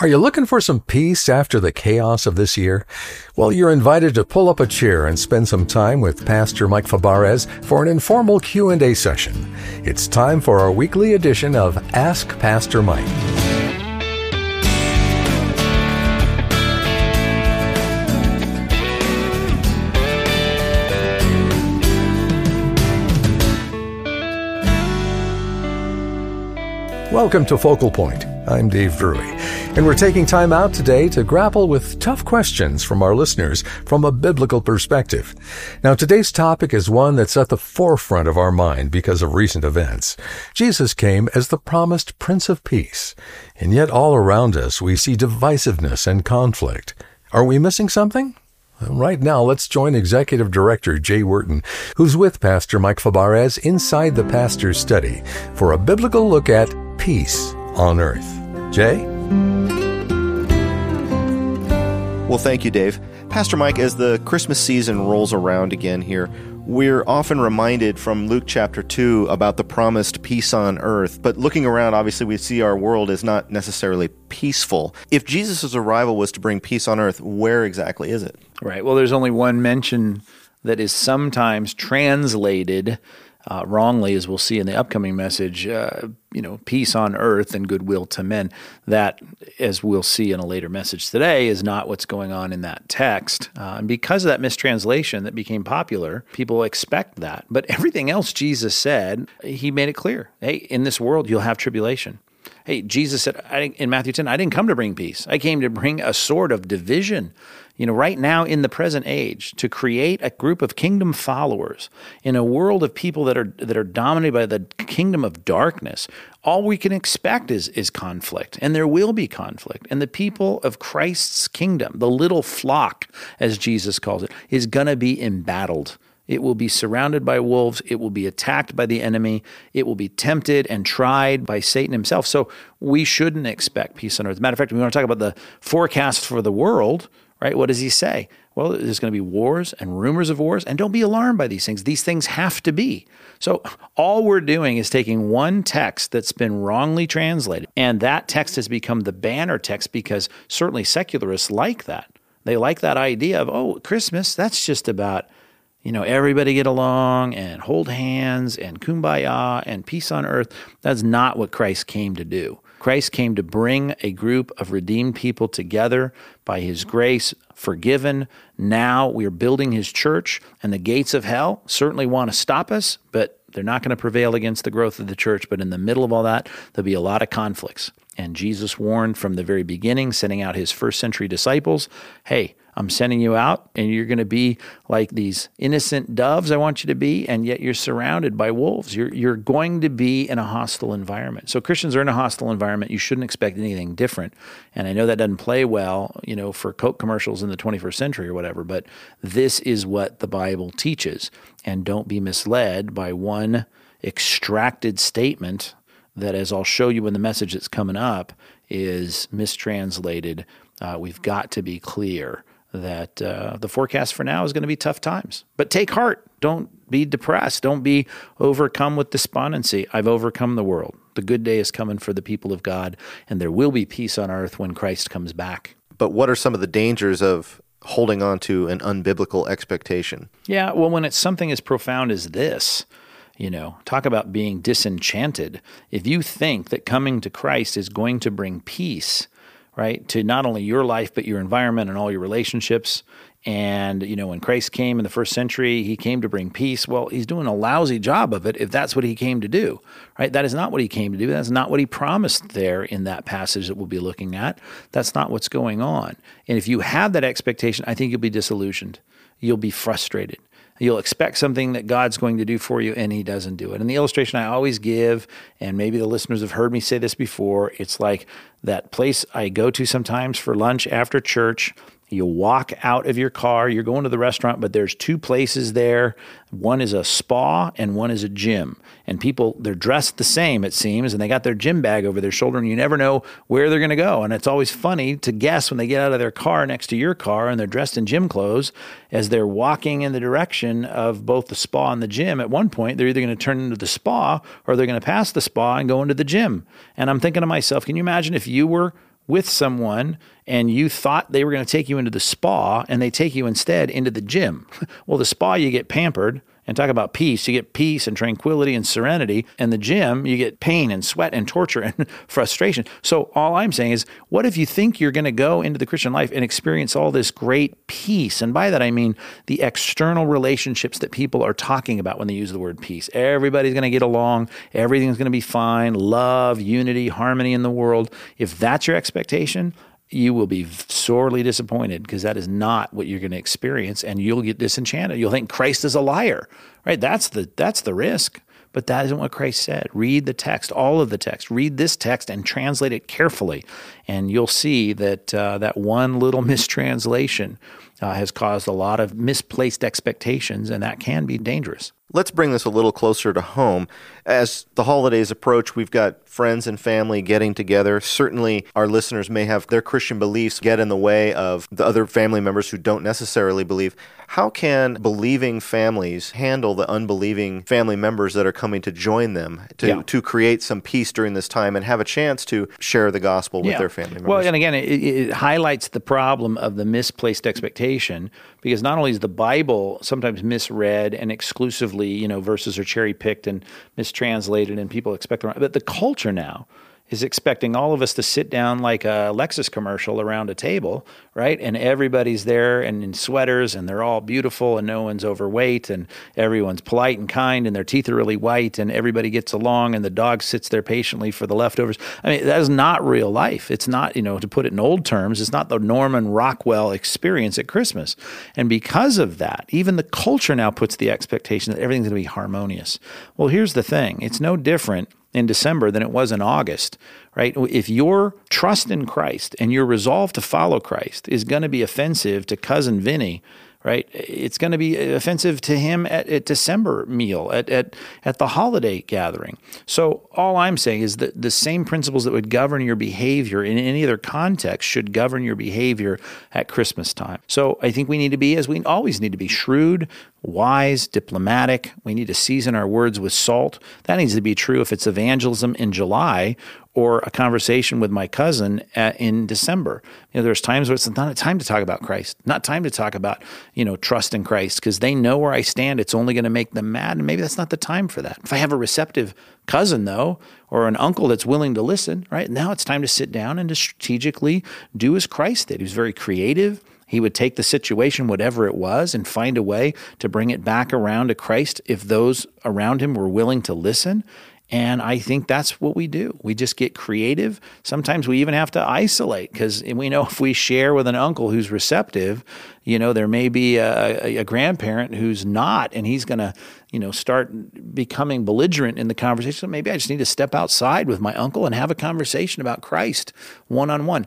Are you looking for some peace after the chaos of this year? Well, you're invited to pull up a chair and spend some time with Pastor Mike Fabarez for an informal Q&A session. It's time for our weekly edition of Ask Pastor Mike. Welcome to Focal Point. I'm Dave Drury, and we're taking time out today to grapple with tough questions from our listeners from a biblical perspective. Now, today's topic is one that's at the forefront of our mind because of recent events. Jesus came as the promised Prince of Peace, and yet all around us we see divisiveness and conflict. Are we missing something? Right now, let's join Executive Director Jay Wharton, who's with Pastor Mike Fabarez inside the Pastor's Study for a biblical look at peace on earth. Jay? Well, thank you, Dave. Pastor Mike, as the Christmas season rolls around again here, we're often reminded from Luke chapter 2 about the promised peace on earth, but looking around, obviously, we see our world is not necessarily peaceful. If Jesus' arrival was to bring peace on earth, where exactly is it? Right. Well, there's only one mention that is sometimes translated uh, wrongly, as we'll see in the upcoming message, uh, you know, peace on earth and goodwill to men. That, as we'll see in a later message today, is not what's going on in that text. Uh, and because of that mistranslation that became popular, people expect that. But everything else Jesus said, he made it clear. Hey, in this world, you'll have tribulation. Hey, Jesus said in Matthew 10, I didn't come to bring peace. I came to bring a sword of division you know, right now in the present age, to create a group of kingdom followers in a world of people that are that are dominated by the kingdom of darkness, all we can expect is is conflict, and there will be conflict. And the people of Christ's kingdom, the little flock, as Jesus calls it, is going to be embattled. It will be surrounded by wolves. It will be attacked by the enemy. It will be tempted and tried by Satan himself. So we shouldn't expect peace on earth. Matter of fact, we want to talk about the forecast for the world right? What does he say? Well, there's going to be wars and rumors of wars, and don't be alarmed by these things. These things have to be. So, all we're doing is taking one text that's been wrongly translated, and that text has become the banner text because certainly secularists like that. They like that idea of, oh, Christmas, that's just about, you know, everybody get along and hold hands and kumbaya and peace on earth. That's not what Christ came to do. Christ came to bring a group of redeemed people together by his grace, forgiven. Now we are building his church, and the gates of hell certainly want to stop us, but they're not going to prevail against the growth of the church. But in the middle of all that, there'll be a lot of conflicts. And Jesus warned from the very beginning, sending out his first century disciples hey, I'm sending you out, and you're going to be like these innocent doves I want you to be, and yet you're surrounded by wolves. You're, you're going to be in a hostile environment. So Christians are in a hostile environment. You shouldn't expect anything different. And I know that doesn't play well, you know, for Coke commercials in the 21st century or whatever, but this is what the Bible teaches. And don't be misled by one extracted statement that, as I'll show you in the message that's coming up, is mistranslated. Uh, we've got to be clear that uh, the forecast for now is going to be tough times. But take heart. Don't be depressed. Don't be overcome with despondency. I've overcome the world. The good day is coming for the people of God, and there will be peace on earth when Christ comes back. But what are some of the dangers of holding on to an unbiblical expectation? Yeah, well, when it's something as profound as this, you know, talk about being disenchanted. If you think that coming to Christ is going to bring peace, right, to not only your life, but your environment and all your relationships. And, you know, when Christ came in the first century, he came to bring peace. Well, he's doing a lousy job of it if that's what he came to do, right? That is not what he came to do. That's not what he promised there in that passage that we'll be looking at. That's not what's going on. And if you have that expectation, I think you'll be disillusioned. You'll be frustrated. You'll expect something that God's going to do for you, and He doesn't do it. And the illustration I always give, and maybe the listeners have heard me say this before, it's like that place I go to sometimes for lunch after church you walk out of your car, you're going to the restaurant, but there's two places there. One is a spa and one is a gym. And people, they're dressed the same, it seems, and they got their gym bag over their shoulder, and you never know where they're going to go. And it's always funny to guess when they get out of their car next to your car and they're dressed in gym clothes as they're walking in the direction of both the spa and the gym. At one point, they're either going to turn into the spa or they're going to pass the spa and go into the gym. And I'm thinking to myself, can you imagine if you were with someone and you thought they were going to take you into the spa and they take you instead into the gym. well, the spa, you get pampered and talk about peace. You get peace and tranquility and serenity. And the gym, you get pain and sweat and torture and frustration. So all I'm saying is, what if you think you're going to go into the Christian life and experience all this great peace? And by that I mean the external relationships that people are talking about when they use the word peace. Everybody's going to get along. Everything's going to be fine. Love, unity, harmony in the world. If that's your expectation, you will be sorely disappointed because that is not what you're going to experience and you'll get disenchanted. You'll think Christ is a liar. Right? That's the that's the risk. But that isn't what Christ said. Read the text, all of the text. Read this text and translate it carefully, and you'll see that uh, that one little mistranslation uh, has caused a lot of misplaced expectations, and that can be dangerous. Let's bring this a little closer to home. As the holidays approach, we've got friends and family getting together. Certainly, our listeners may have their Christian beliefs get in the way of the other family members who don't necessarily believe. How can believing families handle the unbelieving family members that are coming to join them to, yeah. to create some peace during this time and have a chance to share the gospel with yeah. their family members? Well, and again, it, it highlights the problem of the misplaced expectation because not only is the Bible sometimes misread and exclusively, you know, verses are cherry picked and mistranslated, and people expect, the wrong. but the culture now is expecting all of us to sit down like a Lexus commercial around a table, right? And everybody's there and in sweaters and they're all beautiful and no one's overweight and everyone's polite and kind and their teeth are really white and everybody gets along and the dog sits there patiently for the leftovers. I mean, that is not real life. It's not, you know, to put it in old terms, it's not the Norman Rockwell experience at Christmas. And because of that, even the culture now puts the expectation that everything's going to be harmonious. Well, here's the thing. It's no different in December than it was in August, right? If your trust in Christ and your resolve to follow Christ is going to be offensive to cousin Vinny, right? It's going to be offensive to him at, at December meal, at, at, at the holiday gathering. So all I'm saying is that the same principles that would govern your behavior in any other context should govern your behavior at Christmas time. So I think we need to be, as we always need to be, shrewd, wise, diplomatic. We need to season our words with salt. That needs to be true if it's evangelism in July or a conversation with my cousin at, in December. You know, there's times where it's not a time to talk about Christ, not time to talk about, you know, trust in Christ because they know where I stand. It's only going to make them mad. And maybe that's not the time for that. If I have a receptive cousin, though, or an uncle that's willing to listen, right? Now it's time to sit down and to strategically do as Christ did. He was very creative. He would take the situation, whatever it was, and find a way to bring it back around to Christ if those around him were willing to listen. And I think that's what we do. We just get creative. Sometimes we even have to isolate because we know if we share with an uncle who's receptive, you know, there may be a, a grandparent who's not, and he's going to, you know, start becoming belligerent in the conversation. So maybe I just need to step outside with my uncle and have a conversation about Christ one on one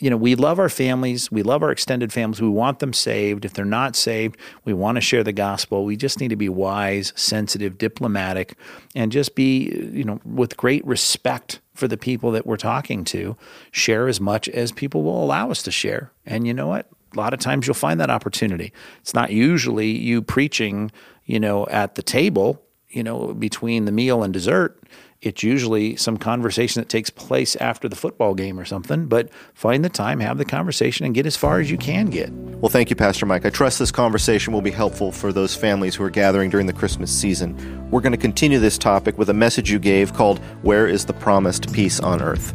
you know, we love our families, we love our extended families, we want them saved. If they're not saved, we want to share the gospel. We just need to be wise, sensitive, diplomatic, and just be, you know, with great respect for the people that we're talking to, share as much as people will allow us to share. And you know what? A lot of times you'll find that opportunity. It's not usually you preaching, you know, at the table, you know, between the meal and dessert it's usually some conversation that takes place after the football game or something, but find the time, have the conversation, and get as far as you can get. Well, thank you, Pastor Mike. I trust this conversation will be helpful for those families who are gathering during the Christmas season. We're going to continue this topic with a message you gave called Where is the Promised Peace on Earth?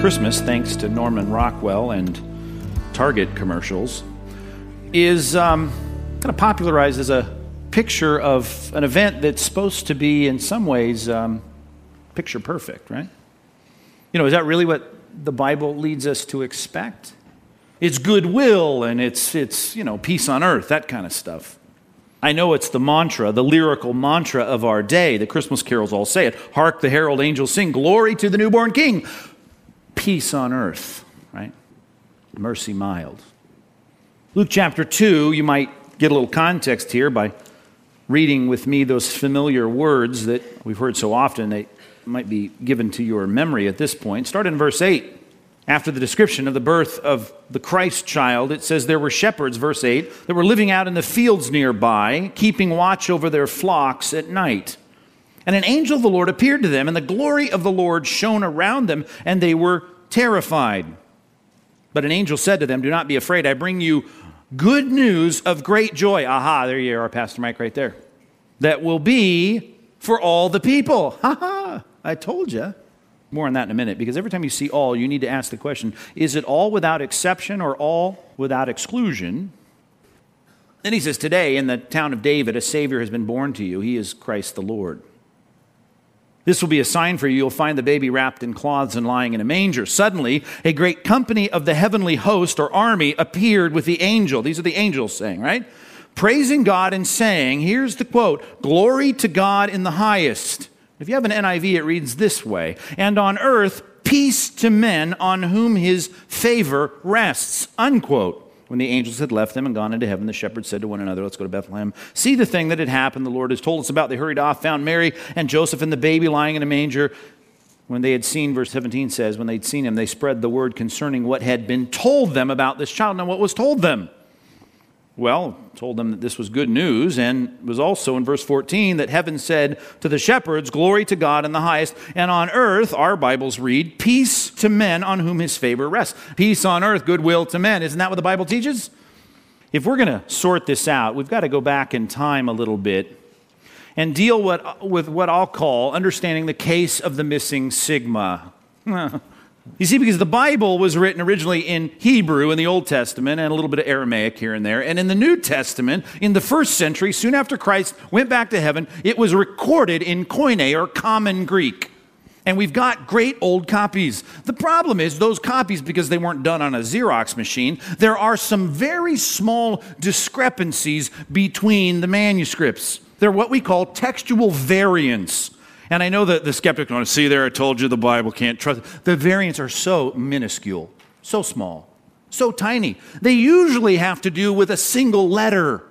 Christmas, thanks to Norman Rockwell and Target commercials, is. Um, kind of popularized as a picture of an event that's supposed to be, in some ways, um, picture perfect, right? You know, is that really what the Bible leads us to expect? It's goodwill and it's, it's you know, peace on earth, that kind of stuff. I know it's the mantra, the lyrical mantra of our day. The Christmas carols all say it. Hark the herald angels sing, Glory to the newborn King. Peace on earth, right? Mercy mild. Luke chapter 2, you might get a little context here by reading with me those familiar words that we've heard so often, they might be given to your memory at this point. Start in verse 8. After the description of the birth of the Christ child, it says there were shepherds, verse 8, that were living out in the fields nearby, keeping watch over their flocks at night. And an angel of the Lord appeared to them, and the glory of the Lord shone around them, and they were terrified. But an angel said to them, Do not be afraid. I bring you good news of great joy. Aha, there you are, Pastor Mike, right there. That will be for all the people. Ha ha, I told you. More on that in a minute, because every time you see all, you need to ask the question is it all without exception or all without exclusion? Then he says, Today in the town of David, a Savior has been born to you. He is Christ the Lord. This will be a sign for you. You'll find the baby wrapped in cloths and lying in a manger. Suddenly, a great company of the heavenly host or army appeared with the angel. These are the angels saying, right? Praising God and saying, here's the quote Glory to God in the highest. If you have an NIV, it reads this way And on earth, peace to men on whom his favor rests. Unquote. When the angels had left them and gone into heaven, the shepherds said to one another, Let's go to Bethlehem. See the thing that had happened, the Lord has told us about. They hurried off, found Mary and Joseph and the baby lying in a manger. When they had seen, verse 17 says, when they'd seen him, they spread the word concerning what had been told them about this child. Now, what was told them? Well, told them that this was good news, and was also in verse 14 that heaven said to the shepherds, Glory to God in the highest, and on earth, our Bibles read, Peace to men on whom his favor rests. Peace on earth, goodwill to men. Isn't that what the Bible teaches? If we're going to sort this out, we've got to go back in time a little bit and deal what, with what I'll call understanding the case of the missing sigma. You see, because the Bible was written originally in Hebrew in the Old Testament and a little bit of Aramaic here and there. And in the New Testament, in the first century, soon after Christ went back to heaven, it was recorded in Koine or Common Greek. And we've got great old copies. The problem is, those copies, because they weren't done on a Xerox machine, there are some very small discrepancies between the manuscripts. They're what we call textual variants. And I know that the skeptic want to see there, I told you the Bible can't trust. The variants are so minuscule, so small, so tiny. They usually have to do with a single letter,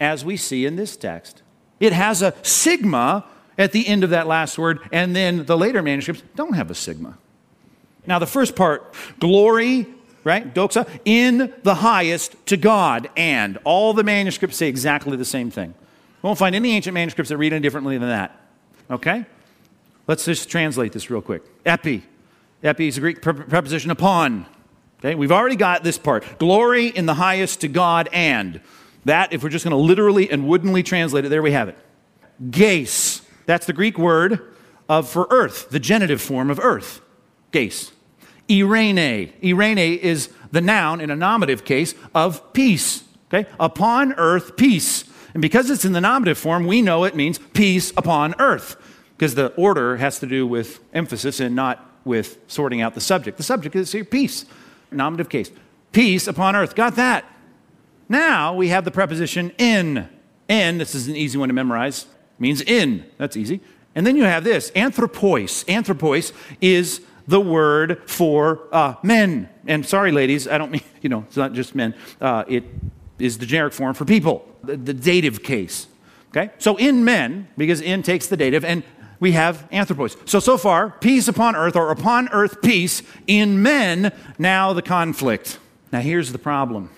as we see in this text. It has a sigma at the end of that last word, and then the later manuscripts don't have a sigma. Now, the first part, glory, right, doxa, in the highest to God, and all the manuscripts say exactly the same thing. We won't find any ancient manuscripts that read any differently than that. Okay? Let's just translate this real quick. Epi. Epi is a Greek preposition upon. Okay, we've already got this part. Glory in the highest to God and. That, if we're just going to literally and woodenly translate it, there we have it. Geis. That's the Greek word of for earth, the genitive form of earth. Geis. Eirene. Eirene is the noun in a nominative case of peace. Okay? Upon earth, peace. And because it's in the nominative form, we know it means peace upon earth because the order has to do with emphasis and not with sorting out the subject. The subject is here, peace, nominative case. Peace upon earth. Got that? Now we have the preposition in. In, this is an easy one to memorize, means in. That's easy. And then you have this anthropois. Anthropois is the word for uh, men. And sorry, ladies, I don't mean, you know, it's not just men. Uh, it is the generic form for people, the, the dative case. Okay? So in men, because in takes the dative, and we have anthropos. So, so far, peace upon earth, or upon earth peace. In men, now the conflict. Now, here's the problem.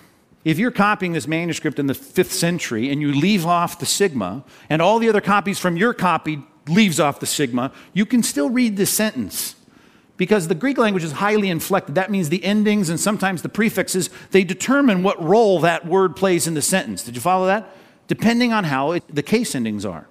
If you're copying this manuscript in the fifth century and you leave off the sigma, and all the other copies from your copy leaves off the sigma, you can still read this sentence. Because the Greek language is highly inflected. That means the endings and sometimes the prefixes, they determine what role that word plays in the sentence. Did you follow that? Depending on how it, the case endings are.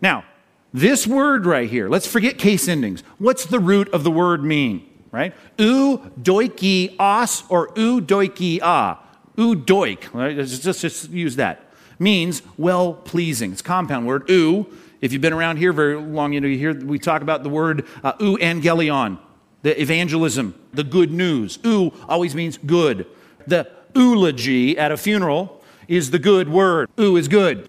Now, this word right here, let's forget case endings. What's the root of the word mean? Right? U doiki os or u doiki a. U doik. Right? Just, just, just use that. Means well pleasing. It's compound word. U. If you've been around here very long, you know you hear we talk about the word uh, angelion, the evangelism, the good news. U always means good. The eulogy at a funeral is the good word. U is good.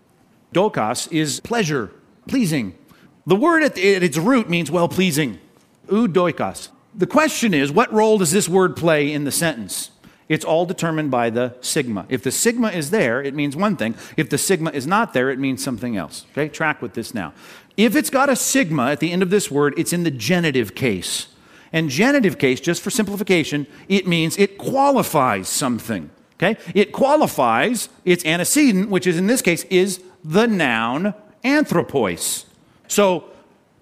Dokos is pleasure, pleasing. The word at, its root means well pleasing. Eudoikos. The question is, what role does this word play in the sentence? It's all determined by the sigma. If the sigma is there, it means one thing. If the sigma is not there, it means something else. Okay, track with this now. If it's got a sigma at the end of this word, it's in the genitive case. And genitive case, just for simplification, it means it qualifies something. Okay? It qualifies its antecedent, which is in this case is the noun anthropos. So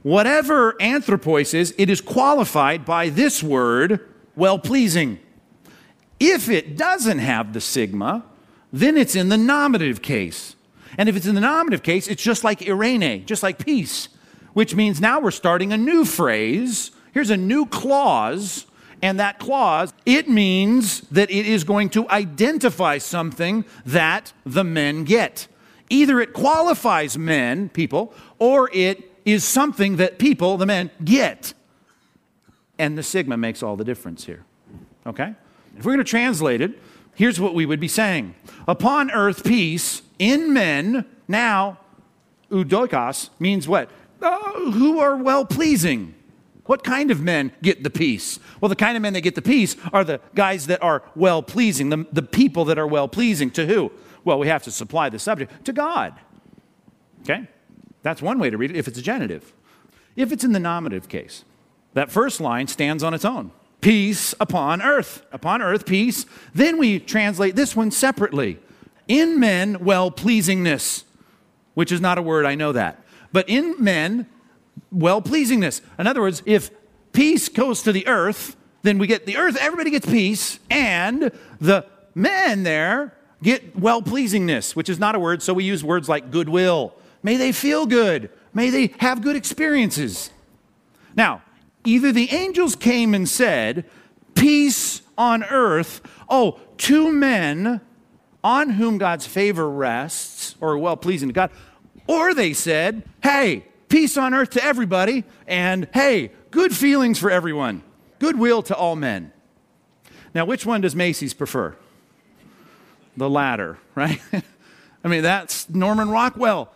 whatever anthropos is, it is qualified by this word, well pleasing. If it doesn't have the sigma, then it's in the nominative case. And if it's in the nominative case, it's just like eirene, just like peace, which means now we're starting a new phrase. Here's a new clause, and that clause, it means that it is going to identify something that the men get. Either it qualifies men, people, or it is something that people, the men, get. And the sigma makes all the difference here. Okay? If we're going to translate it, here's what we would be saying Upon earth, peace in men, now, eudoikos means what? Uh, who are well pleasing. What kind of men get the peace? Well, the kind of men that get the peace are the guys that are well pleasing, the, the people that are well pleasing. To who? Well, we have to supply the subject to God. Okay? That's one way to read it if it's a genitive. If it's in the nominative case, that first line stands on its own peace upon earth. Upon earth, peace. Then we translate this one separately. In men, well pleasingness, which is not a word, I know that. But in men, well pleasingness. In other words, if peace goes to the earth, then we get the earth, everybody gets peace, and the men there get well pleasingness, which is not a word, so we use words like goodwill. May they feel good, may they have good experiences. Now, either the angels came and said, Peace on earth, oh, two men on whom God's favor rests, or well pleasing to God, or they said, Hey, peace on earth to everybody, and hey, good feelings for everyone, goodwill to all men. Now, which one does Macy's prefer? The latter, right? I mean, that's Norman Rockwell.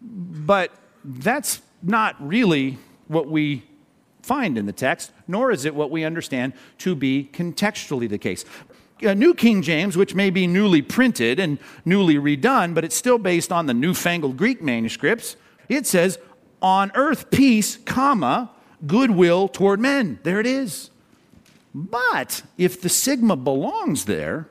But that's not really what we find in the text, nor is it what we understand to be contextually the case. A New King James, which may be newly printed and newly redone, but it's still based on the newfangled Greek manuscripts, it says, on earth peace, comma, goodwill toward men. There it is. But if the sigma belongs there,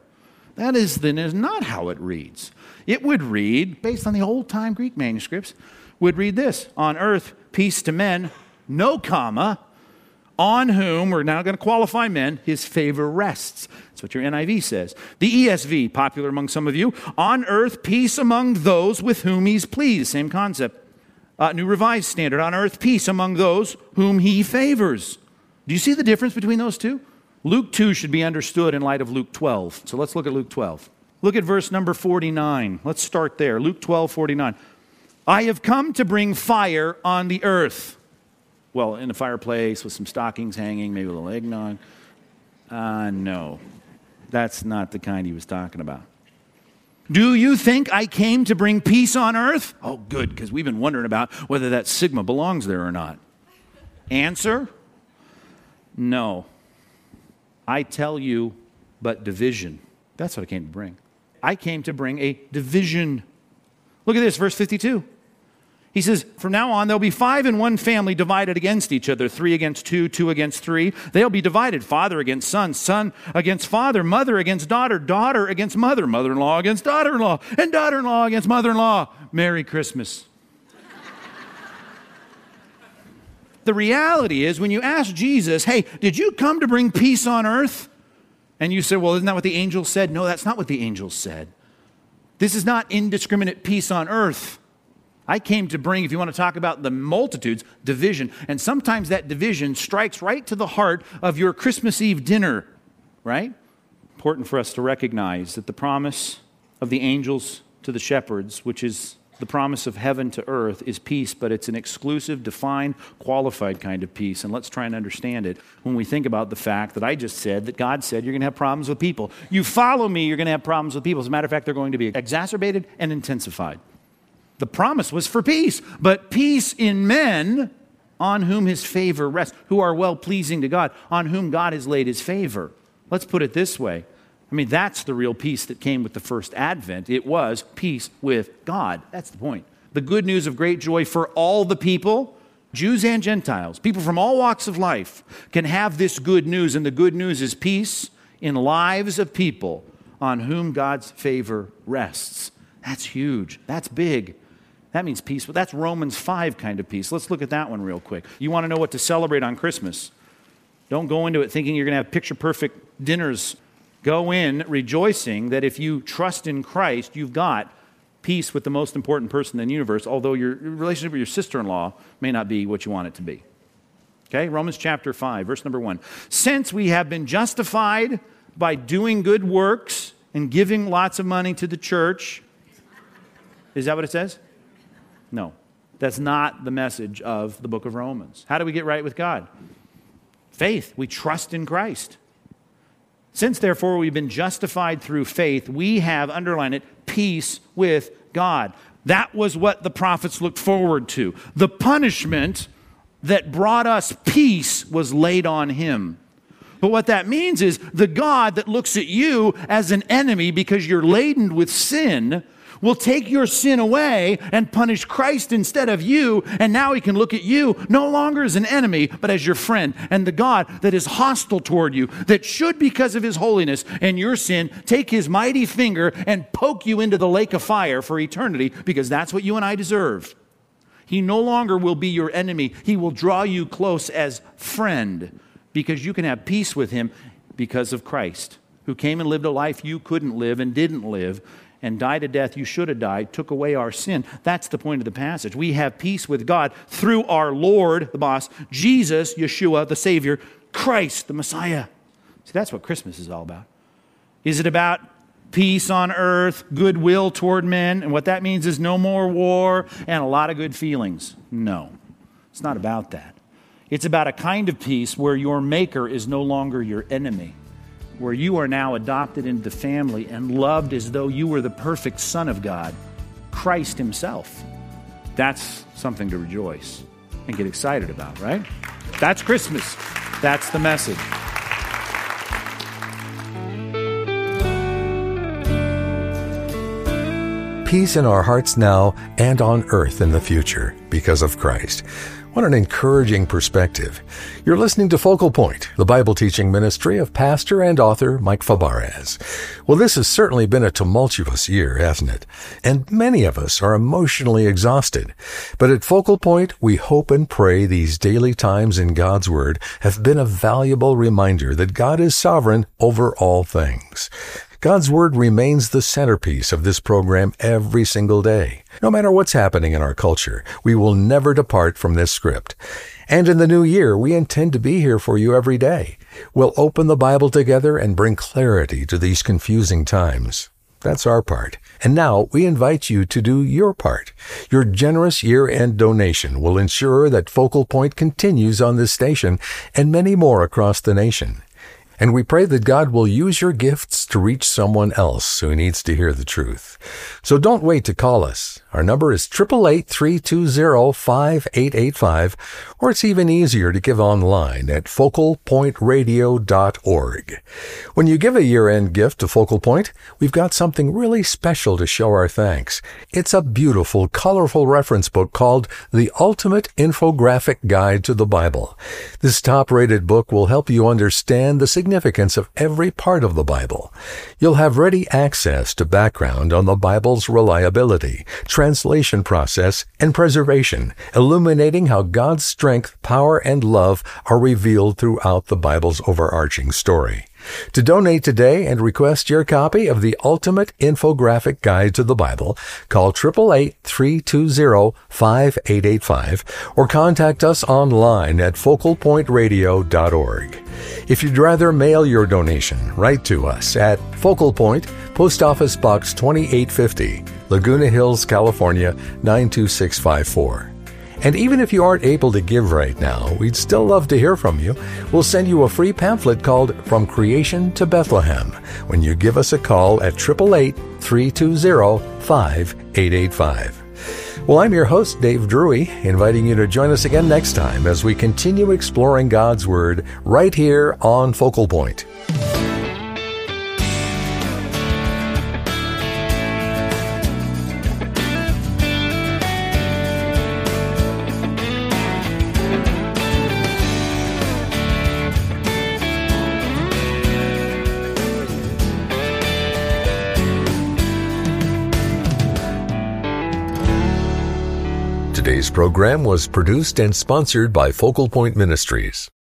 that is then is not how it reads. It would read, based on the old time Greek manuscripts, would read this on earth, peace to men, no comma, on whom, we're now going to qualify men, his favor rests. That's what your NIV says. The ESV, popular among some of you, on earth, peace among those with whom he's pleased. Same concept. Uh, New Revised Standard, on earth, peace among those whom he favors. Do you see the difference between those two? Luke 2 should be understood in light of Luke 12. So let's look at Luke 12. Look at verse number 49. Let's start there. Luke 12, 49. I have come to bring fire on the earth. Well, in a fireplace with some stockings hanging, maybe a little eggnog. Uh, no, that's not the kind he was talking about. Do you think I came to bring peace on earth? Oh, good, because we've been wondering about whether that sigma belongs there or not. Answer No. I tell you, but division. That's what I came to bring. I came to bring a division. Look at this, verse 52. He says, From now on, there'll be five in one family divided against each other three against two, two against three. They'll be divided father against son, son against father, mother against daughter, daughter against mother, mother in law against daughter in law, and daughter in law against mother in law. Merry Christmas. The reality is, when you ask Jesus, Hey, did you come to bring peace on earth? And you say, Well, isn't that what the angels said? No, that's not what the angels said. This is not indiscriminate peace on earth. I came to bring, if you want to talk about the multitudes, division. And sometimes that division strikes right to the heart of your Christmas Eve dinner, right? Important for us to recognize that the promise of the angels to the shepherds, which is the promise of heaven to earth, is peace, but it's an exclusive, defined, qualified kind of peace. And let's try and understand it when we think about the fact that I just said that God said you're going to have problems with people. You follow me, you're going to have problems with people. As a matter of fact, they're going to be exacerbated and intensified. The promise was for peace, but peace in men on whom his favor rests, who are well pleasing to God, on whom God has laid his favor. Let's put it this way. I mean, that's the real peace that came with the first advent. It was peace with God. That's the point. The good news of great joy for all the people, Jews and Gentiles, people from all walks of life, can have this good news. And the good news is peace in lives of people on whom God's favor rests. That's huge. That's big. That means peace. But that's Romans 5 kind of peace. Let's look at that one real quick. You want to know what to celebrate on Christmas? Don't go into it thinking you're going to have picture perfect dinners. Go in rejoicing that if you trust in Christ, you've got peace with the most important person in the universe, although your relationship with your sister in law may not be what you want it to be. Okay, Romans chapter 5, verse number 1. Since we have been justified by doing good works and giving lots of money to the church, is that what it says? No, that's not the message of the book of Romans. How do we get right with God? Faith. We trust in Christ. Since, therefore, we've been justified through faith, we have, underline it, peace with God. That was what the prophets looked forward to. The punishment that brought us peace was laid on him. But what that means is the God that looks at you as an enemy because you're laden with sin will take your sin away and punish Christ instead of you. And now he can look at you no longer as an enemy, but as your friend. And the God that is hostile toward you, that should, because of his holiness and your sin, take his mighty finger and poke you into the lake of fire for eternity, because that's what you and I deserve. He no longer will be your enemy. He will draw you close as friend because you can have peace with him because of Christ, who came and lived a life you couldn't live and didn't live and died a death you should have died, took away our sin. That's the point of the passage. We have peace with God through our Lord, the boss, Jesus, Yeshua, the Savior, Christ, the Messiah. See, that's what Christmas is all about. Is it about peace on earth, goodwill toward men. And what that means is no more war and a lot of good feelings. No, it's not about that. It's about a kind of peace where your maker is no longer your enemy, where you are now adopted into the family and loved as though you were the perfect Son of God, Christ Himself. That's something to rejoice and get excited about, right? That's Christmas. That's the message. peace in our hearts now and on earth in the future because of Christ. What an encouraging perspective. You're listening to Focal Point, the Bible teaching ministry of pastor and author Mike Fabarez. Well, this has certainly been a tumultuous year, hasn't it? And many of us are emotionally exhausted. But at Focal Point, we hope and pray these daily times in God's Word have been a valuable reminder that God is sovereign over all things. God's Word remains the centerpiece of this program every single day. No matter what's happening in our culture, we will never depart from this script. And in the new year, we intend to be here for you every day. We'll open the Bible together and bring clarity to these confusing times. That's our part. And now we invite you to do your part. Your generous year-end donation will ensure that Focal Point continues on this station and many more across the nation. And we pray that God will use your gifts to reach someone else who needs to hear the truth. So don't wait to call us. Our number is 888-320-5885, or it's even easier to give online at focalpointradio.org. When you give a year-end gift to Focal Point, we've got something really special to show our thanks. It's a beautiful, colorful reference book called The Ultimate Infographic Guide to the Bible. This top-rated book will help you understand the significance of every part of the Bible. You'll have ready access to background on the Bible's reliability, translation process, and preservation, illuminating how God's strength, power, and love are revealed throughout the Bible's overarching story. To donate today and request your copy of the Ultimate Infographic Guide to the Bible, call 888-320-5885 or contact us online at focalpointradio.org. If you'd rather mail your donation, write to us at Focal Point, Post Office Box 2850, Laguna Hills, California 92654. And even if you aren't able to give right now, we'd still love to hear from you. We'll send you a free pamphlet called From Creation to Bethlehem when you give us a call at 888 320 5885. Well, I'm your host, Dave Drury, inviting you to join us again next time as we continue exploring God's Word right here on Focal Point. Program was produced and sponsored by Focal Point Ministries.